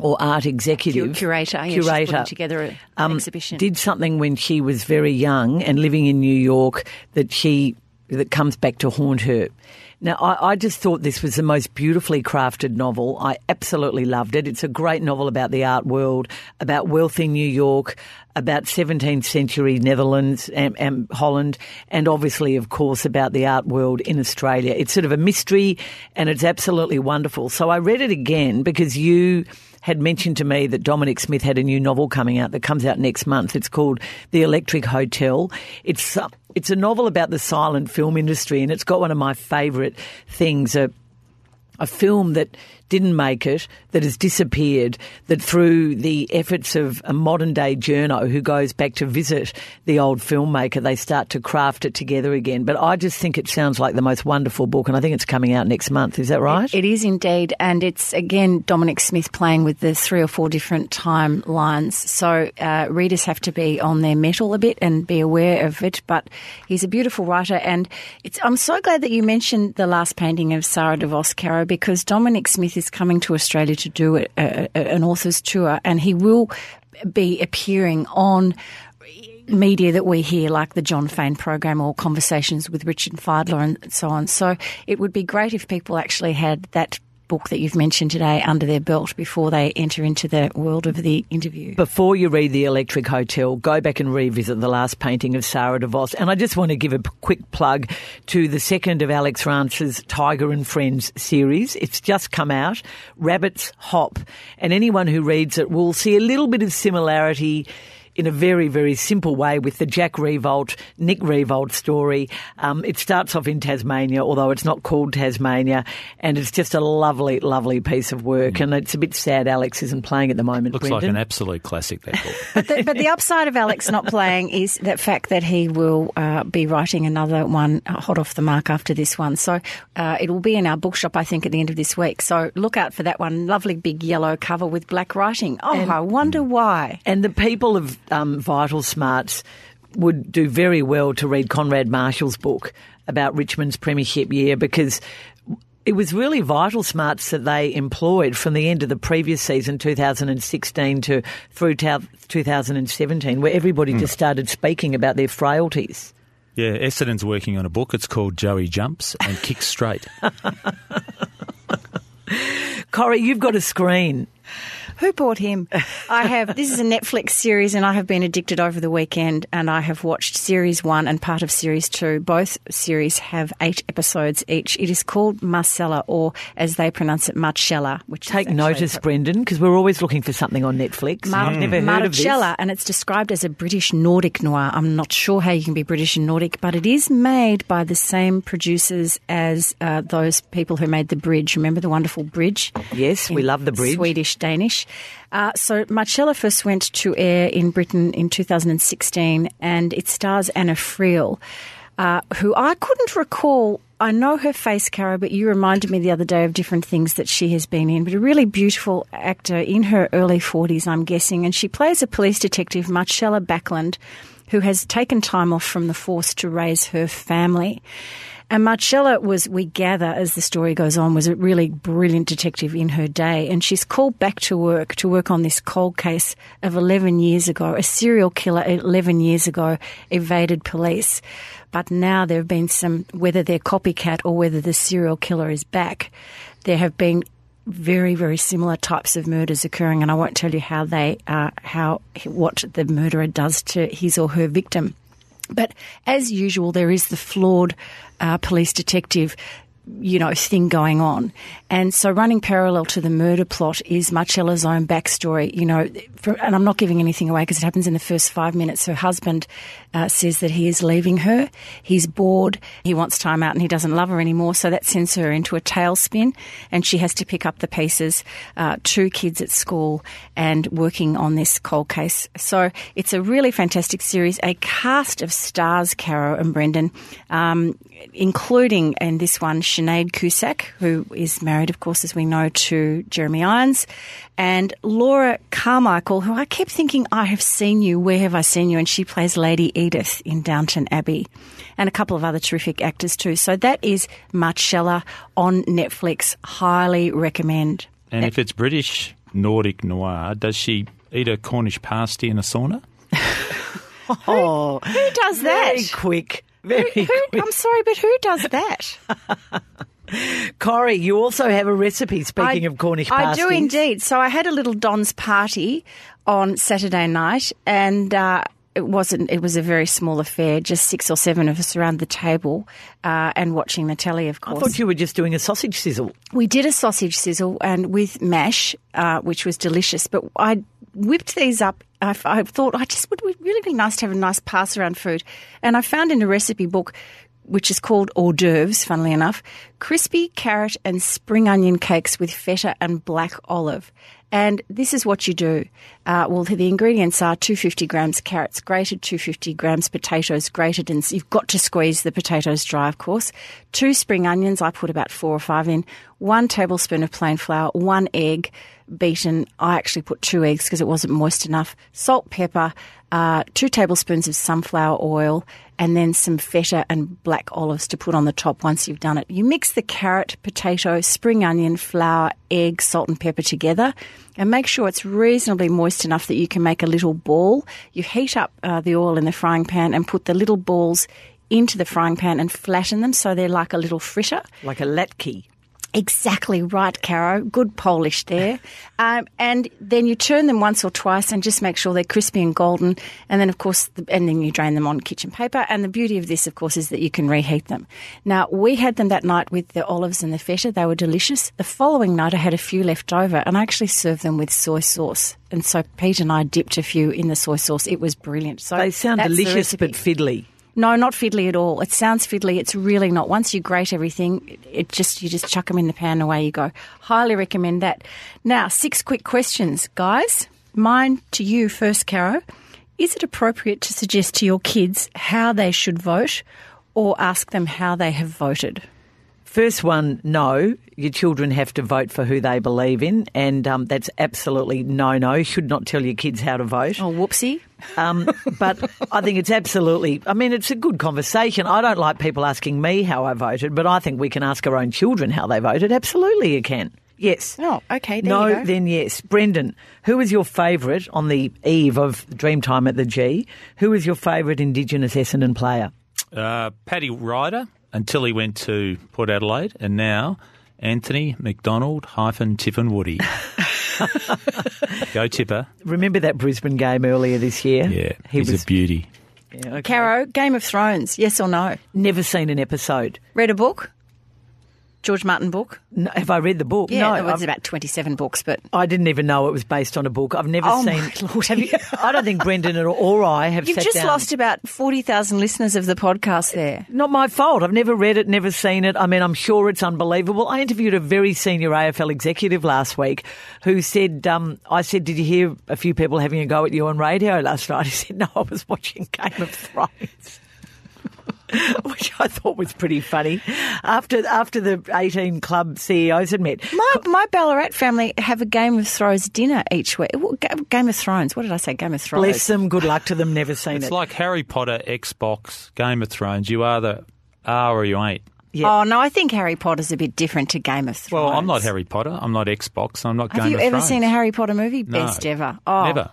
or art executive Cu- curator, yeah, she's together an exhibition. Um, did something when she was very young and living in New York that she that comes back to haunt her. Now, I, I just thought this was the most beautifully crafted novel. I absolutely loved it. It's a great novel about the art world, about wealthy New York, about 17th century Netherlands and, and Holland, and obviously, of course, about the art world in Australia. It's sort of a mystery and it's absolutely wonderful. So I read it again because you had mentioned to me that Dominic Smith had a new novel coming out that comes out next month. It's called The Electric Hotel. It's uh, it's a novel about the silent film industry, and it's got one of my favourite things. A, a film that didn't make it, that has disappeared, that through the efforts of a modern day journo who goes back to visit the old filmmaker, they start to craft it together again. But I just think it sounds like the most wonderful book, and I think it's coming out next month. Is that right? It, it is indeed, and it's again Dominic Smith playing with the three or four different timelines. So uh, readers have to be on their mettle a bit and be aware of it. But he's a beautiful writer, and I'm so glad that you mentioned the last painting of Sarah de Vos Caro because Dominic Smith is coming to Australia to do a, a, an author's tour, and he will be appearing on media that we hear, like the Jon Faine program or conversations with Richard Fidler and so on. So it would be great if people actually had that book that you've mentioned today under their belt before they enter into the world of the interview. Before you read The Electric Hotel, go back and revisit the last painting of Sarah de Vos. And I just want to give a quick plug to the second of Alex Rance's Tiger and Friends series. It's just come out, Rabbits Hop. And anyone who reads it will see a little bit of similarity in a very, very simple way with the Jack Riewoldt, Nick Riewoldt story. Um, it starts off in Tasmania, although it's not called Tasmania, and it's just a lovely, lovely piece of work. Mm. And it's a bit sad Alex isn't playing at the moment. Looks Brendan. like an absolute classic, that book. but, the, but, the, upside of Alex not playing is the fact that he will uh, be writing another one hot off the mark after this one. So uh, it will be in our bookshop, I think, at the end of this week. So look out for that one. Lovely big yellow cover with black writing. Oh, and, I wonder why. And the people of um, Vital Smarts would do very well to read Konrad Marshall's book about Richmond's premiership year because it was really vital smarts that they employed from the end of the previous season, 2016 to through 2017, where everybody mm. just started speaking about their frailties. Yeah, Essendon's working on a book. It's called Joey Jumps and Kicks Straight. Corrie, you've got a screen. Who bought him? I have. This is a Netflix series, and I have been addicted over the weekend. And I have watched series one and part of series two. Both series have eight episodes each. It is called Marcella, or as they pronounce it, Marcella. Which take notice, Brendan, because we're always looking for something on Netflix. Mar- I've never heard Marcella, of this. and it's described as a British Nordic noir. I'm not sure how you can be British and Nordic, but it is made by the same producers as uh, those people who made the Bridge. Remember the wonderful Bridge? Yes, we love the Bridge. Swedish Danish. Uh, so Marcella first went to air in Britain in 2016, and it stars Anna Friel, uh, who I couldn't recall. I know her face, Caro, but you reminded me the other day of different things that she has been in. But a really beautiful actor in her early 40s, I'm guessing, and she plays a police detective, Marcella Backland, who has taken time off from the force to raise her family. And Marcella was, we gather as the story goes on, was a really brilliant detective in her day. And she's called back to work to work on this cold case of 11 years ago. A serial killer 11 years ago evaded police. But now there have been some, whether they're copycat or whether the serial killer is back, there have been very, very similar types of murders occurring, and I won't tell you how they, uh, how what the murderer does to his or her victim. But as usual, there is the flawed uh, police detective you know, thing going on. And so running parallel to the murder plot is Marcella's own backstory, you know, for, and I'm not giving anything away because it happens in the first five minutes. Her husband uh, says that he is leaving her. He's bored. He wants time out and he doesn't love her anymore. So that sends her into a tailspin and she has to pick up the pieces, uh, two kids at school and working on this cold case. So it's a really fantastic series, a cast of stars, Caro and Brendan, um, including in this one, Sinead Cusack, who is married, of course, as we know, to Jeremy Irons, and Laura Carmichael, who I kept thinking, I have seen you, where have I seen you? And she plays Lady Edith in Downton Abbey, and a couple of other terrific actors too. So that is Marcella on Netflix. Highly recommend. And if it's British Nordic noir, does she eat a Cornish pasty in a sauna? oh, who, who does that? Very quick. Very who, who, I'm sorry, but who does that? Corrie, you also have a recipe, speaking I, of Cornish pasties. I do indeed. So I had a little Don's party on Saturday night and uh, it wasn't. It was a very small affair, just six or seven of us around the table uh, and watching the telly. Of course I thought you were just doing a sausage sizzle. we did a sausage sizzle and with mash, uh, which was delicious. But I whipped these up. I, I thought I just would really be nice to have a nice pass around food, and I found in a recipe book. Which is called hors d'oeuvres, funnily enough, crispy carrot and spring onion cakes with feta and black olive. And this is what you do. Uh, well, the ingredients are 250 grams carrots grated, 250 grams potatoes grated, and you've got to squeeze the potatoes dry, of course. Two spring onions, I put about four or five in. One tablespoon of plain flour, one egg beaten. I actually put two eggs because it wasn't moist enough. Salt, pepper, uh, two tablespoons of sunflower oil, and then some feta and black olives to put on the top once you've done it. You mix the carrot, potato, spring onion, flour, egg, salt, and pepper together, and make sure it's reasonably moist enough that you can make a little ball. You heat up uh, the oil in the frying pan and put the little balls into the frying pan and flatten them so they're like a little fritter. Like a latke. Exactly right, Caro. Good Polish there. Um, and then you turn them once or twice and just make sure they're crispy and golden. And then, of course, the, and then you drain them on kitchen paper. And the beauty of this, of course, is that you can reheat them. Now, we had them that night with the olives and the feta. They were delicious. The following night, I had a few left over and I actually served them with soy sauce. And so Pete and I dipped a few in the soy sauce. It was brilliant. So They sound delicious but fiddly. No, not fiddly at all. It sounds fiddly. It's really not. Once you grate everything, it just you just chuck them in the pan and away you go. Highly recommend that. Now, six quick questions, guys. Mine to you first, Caro. Is it appropriate to suggest to your kids how they should vote, or ask them how they have voted? First one, no. Your children have to vote for who they believe in, and um, that's absolutely no no. You should not tell your kids how to vote. Oh, whoopsie. Um, but I think it's absolutely, I mean, it's a good conversation. I don't like people asking me how I voted, but I think we can ask our own children how they voted. Absolutely, you can. Yes. Oh, okay. There no, you go. then yes. Brendan, who was your favourite on the eve of Dreamtime at the G? Who was your favourite Indigenous Essendon player? Uh, Paddy Ryder until he went to Port Adelaide, and now Anthony McDonald hyphen Tipungwuti. Go Tipper. Remember that Brisbane game earlier this year? Yeah, he he's was a beauty. yeah, okay. Caro, Game of Thrones, yes or no? Never seen an episode. Read a book? George Martin book? No, have I read the book? Yeah, no, it was I've- about 27 books, but I didn't even know it was based on a book. I've never Oh, seen. my Lord. Have you, I don't think Brendan or- or I have. You've just down- lost about 40,000 listeners of the podcast there. Not my fault. I've never read it, never seen it. I mean, I'm sure it's unbelievable. I interviewed a very senior AFL executive last week who said, um, I said, Did you hear a few people having a go at you on radio last night? He said, No, I was watching Game of Thrones. Which I thought was pretty funny. After after the 18 club CEOs had met. My, my Ballarat family have a Game of Thrones dinner each week. Game of Thrones. What did I say? Game of Thrones. Bless them, good luck to them, never seen It's it. It's like Harry Potter, Xbox, Game of Thrones. You either are or you ain't. Yeah. Oh no, I think Harry Potter's a bit different to Game of Thrones. Well, I'm not Harry Potter. I'm not Xbox. I'm not Have Game you ever Thrones. seen a Harry Potter movie? No. Best ever. Oh, Never.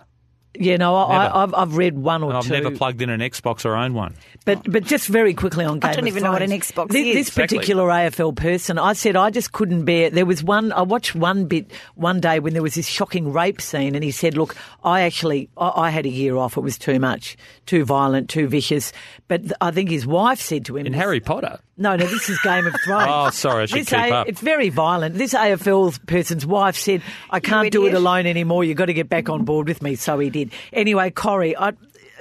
Yeah, no, I, Never. I, I've, I've read one or And I've two. never plugged in an Xbox or owned one. But but just very quickly on Game I don't of even know what an Xbox this, is. This Exactly. particular AFL person, I said I just couldn't bear. There was one. I watched one bit one day when there was this shocking rape scene, and he said, "Look, I actually I, I had a year off. It was too much, too violent, too vicious." But th- I think his wife said to him, In Harry Potter. no, no, this is Game of Thrones. Oh, sorry, I should This keep A- up. It's very violent. This AFL person's wife said, I can't do it alone anymore. You've got to get back on board with me. So he did. Anyway, Corrie, I,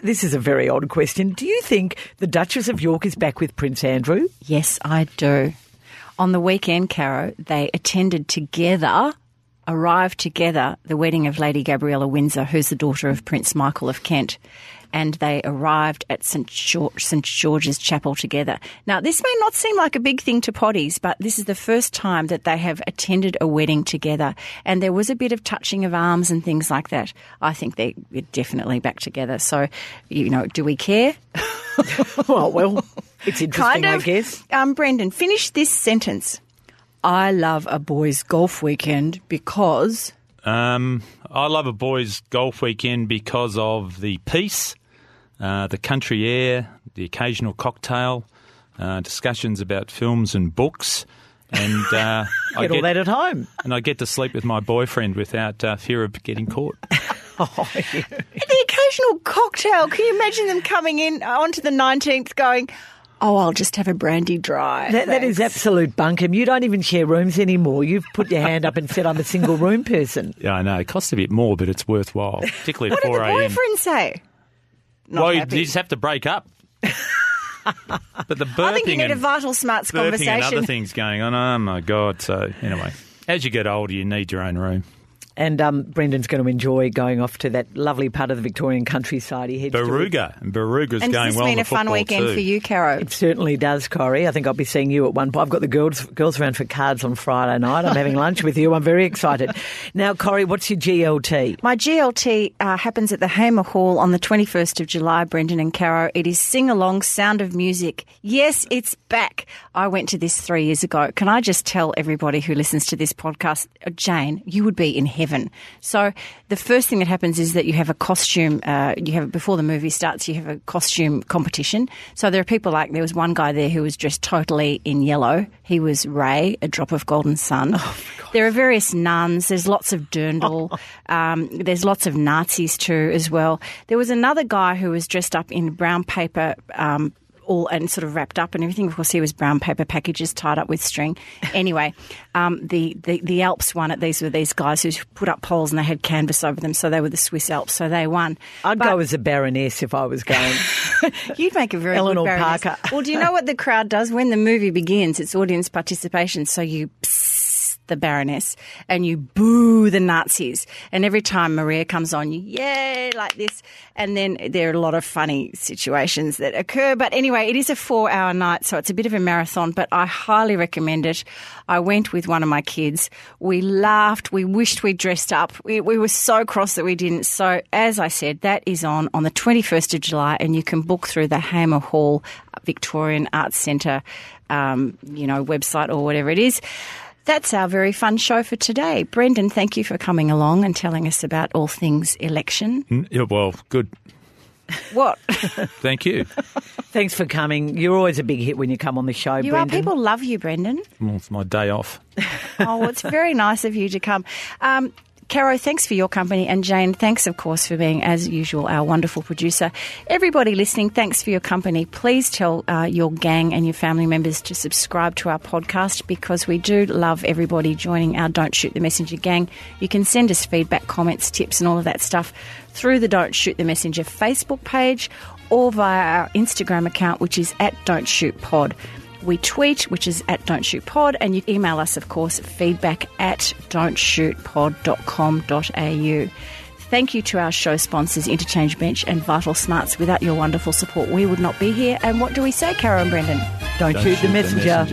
this is a very odd question. Do you think the Duchess of York is back with Prince Andrew? Yes, I do. On the weekend, Caro, they attended together, arrived together, the wedding of Lady Gabriella Windsor, who's the daughter of Prince Michael of Kent. And they arrived at St. George, St. George's Chapel together. Now, this may not seem like a big thing to potties, but this is the first time that they have attended a wedding together. And there was a bit of touching of arms and things like that. I think they're definitely back together. So, you know, do we care? Oh, well, it's interesting, kind of. I guess. Um, Brendan, finish this sentence. I love a boys' golf weekend because Um, I love a boys' golf weekend because of the peace, uh, the country air, the occasional cocktail, uh, discussions about films and books, and uh, I Get all that at home. and I get to sleep with my boyfriend without uh, fear of getting caught. Oh, yeah. the occasional occasional cocktail. Can you imagine them coming in onto the 19th going, oh, I'll just have a brandy dry. That, that is absolute bunkum. You don't even share rooms anymore. You've put your hand up and said, I'm a single room person. Yeah, I know. It costs a bit more, but it's worthwhile, particularly at What did the boyfriend say? Well, you just have to break up. but the burping I think you need and, a vital smarts burping and other things going on. Oh my god! So anyway, as you get older, you need your own room. And um, Brendan's going to enjoy going off to that lovely part of the Victorian countryside. He heads to- Barooga, and Barooga's And going well in mean the a fun weekend too. for you, Caro? It certainly does, Corrie. I think I'll be seeing you at one point. I've got the girls girls around for cards on Friday night. I'm having lunch with you. I'm very excited. Now, Corrie, what's your GLT? My GLT uh, happens at the Hamer Hall on the 21st of July, Brendan and Caro. It is Sing Along Sound of Music. Yes, it's back. I went to this three years ago. Can I just tell everybody who listens to this podcast, uh, Jane, you would be in heaven. So the first thing that happens is that you have a costume, uh, you have, before the movie starts, you have a costume competition. So there are people like, there was one guy there who was dressed totally in yellow. He was Ray, a drop of golden sun. there are various nuns. There's lots of dirndl. um, there's lots of Nazis too as well. There was another guy who was dressed up in brown paper. Um, all and sort of wrapped up and everything. Of course, he was brown paper packages tied up with string. Anyway, um, the, the the Alps won it. These were these guys who put up poles and they had canvas over them, so they were the Swiss Alps. So they won. I'd But- go as a baroness if I was going. You'd make a very Eleanor good baroness. Parker. well, do you know what the crowd does when the movie begins? It's audience participation. So you psst the baroness and you boo the Nazis. And every time Maria comes on, you yay like this. And then there are a lot of funny situations that occur. But anyway, it is a four-hour night, so it's a bit of a marathon. But I highly recommend it. I went with one of my kids. We laughed. We wished we'd dressed up. We, we were so cross that we didn't. So as I said, that is on on the 21st of July, and you can book through the Hamer Hall Victorian Arts Centre, um, you know, website or whatever it is. That's our very fun show for today. Brendan, thank you for coming along and telling us about all things election. Yeah, well, good. What? Thank you. Thanks for coming. You're always a big hit when you come on the show, you Brendan. are. People love you, Brendan. Well, it's my day off. Oh, it's very nice of you to come. Um, Caro, thanks for your company. And Jane, thanks, of course, for being, as usual, our wonderful producer. Everybody listening, thanks for your company. Please tell uh, your gang and your family members to subscribe to our podcast because we do love everybody joining our Don't Shoot the Messenger gang. You can send us feedback, comments, tips, and all of that stuff through the Don't Shoot the Messenger Facebook page or via our Instagram account, which is at Don't Shoot Pod. We tweet, which is at Don't Shoot Pod, and you email us, of course, feedback at don'tshootpod.com.au. Thank you to our show sponsors, Interchange Bench and Vital Smarts. Without your wonderful support, we would not be here. And what do we say, Caro and Brendan? Don't, Don't shoot, the messenger.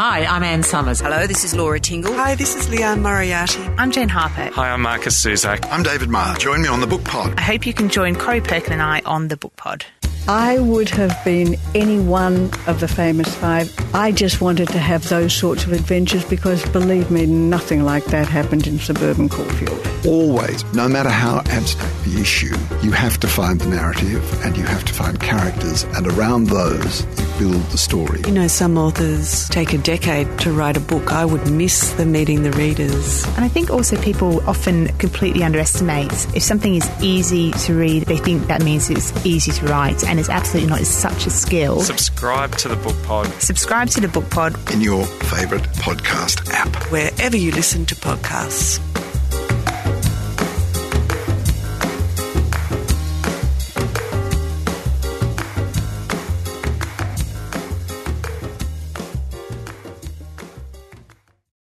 Hi, I'm Anne Summers. Hello, this is Laura Tingle. Hi, this is Liane Moriarty. I'm Jen Harper. Hi, I'm Markus Zusak. I'm David Marr. Join me on the book pod. I hope you can join Corrie Perkin and I on the book pod. I would have been any one of the famous five. I just wanted to have those sorts of adventures because, believe me, nothing like that happened in suburban Caulfield. Always, no matter how abstract the issue, you have to find the narrative and you have to find characters, and around those, you build the story. You know, some authors take a decade to write a book. I would miss the meeting the readers. And I think also people often completely underestimate if something is easy to read, they think that means it's easy to write, and it's absolutely not. It's such a skill. Subscribe to the book pod. Subscribe to the book pod. In your favourite podcast app. Wherever you listen to podcasts.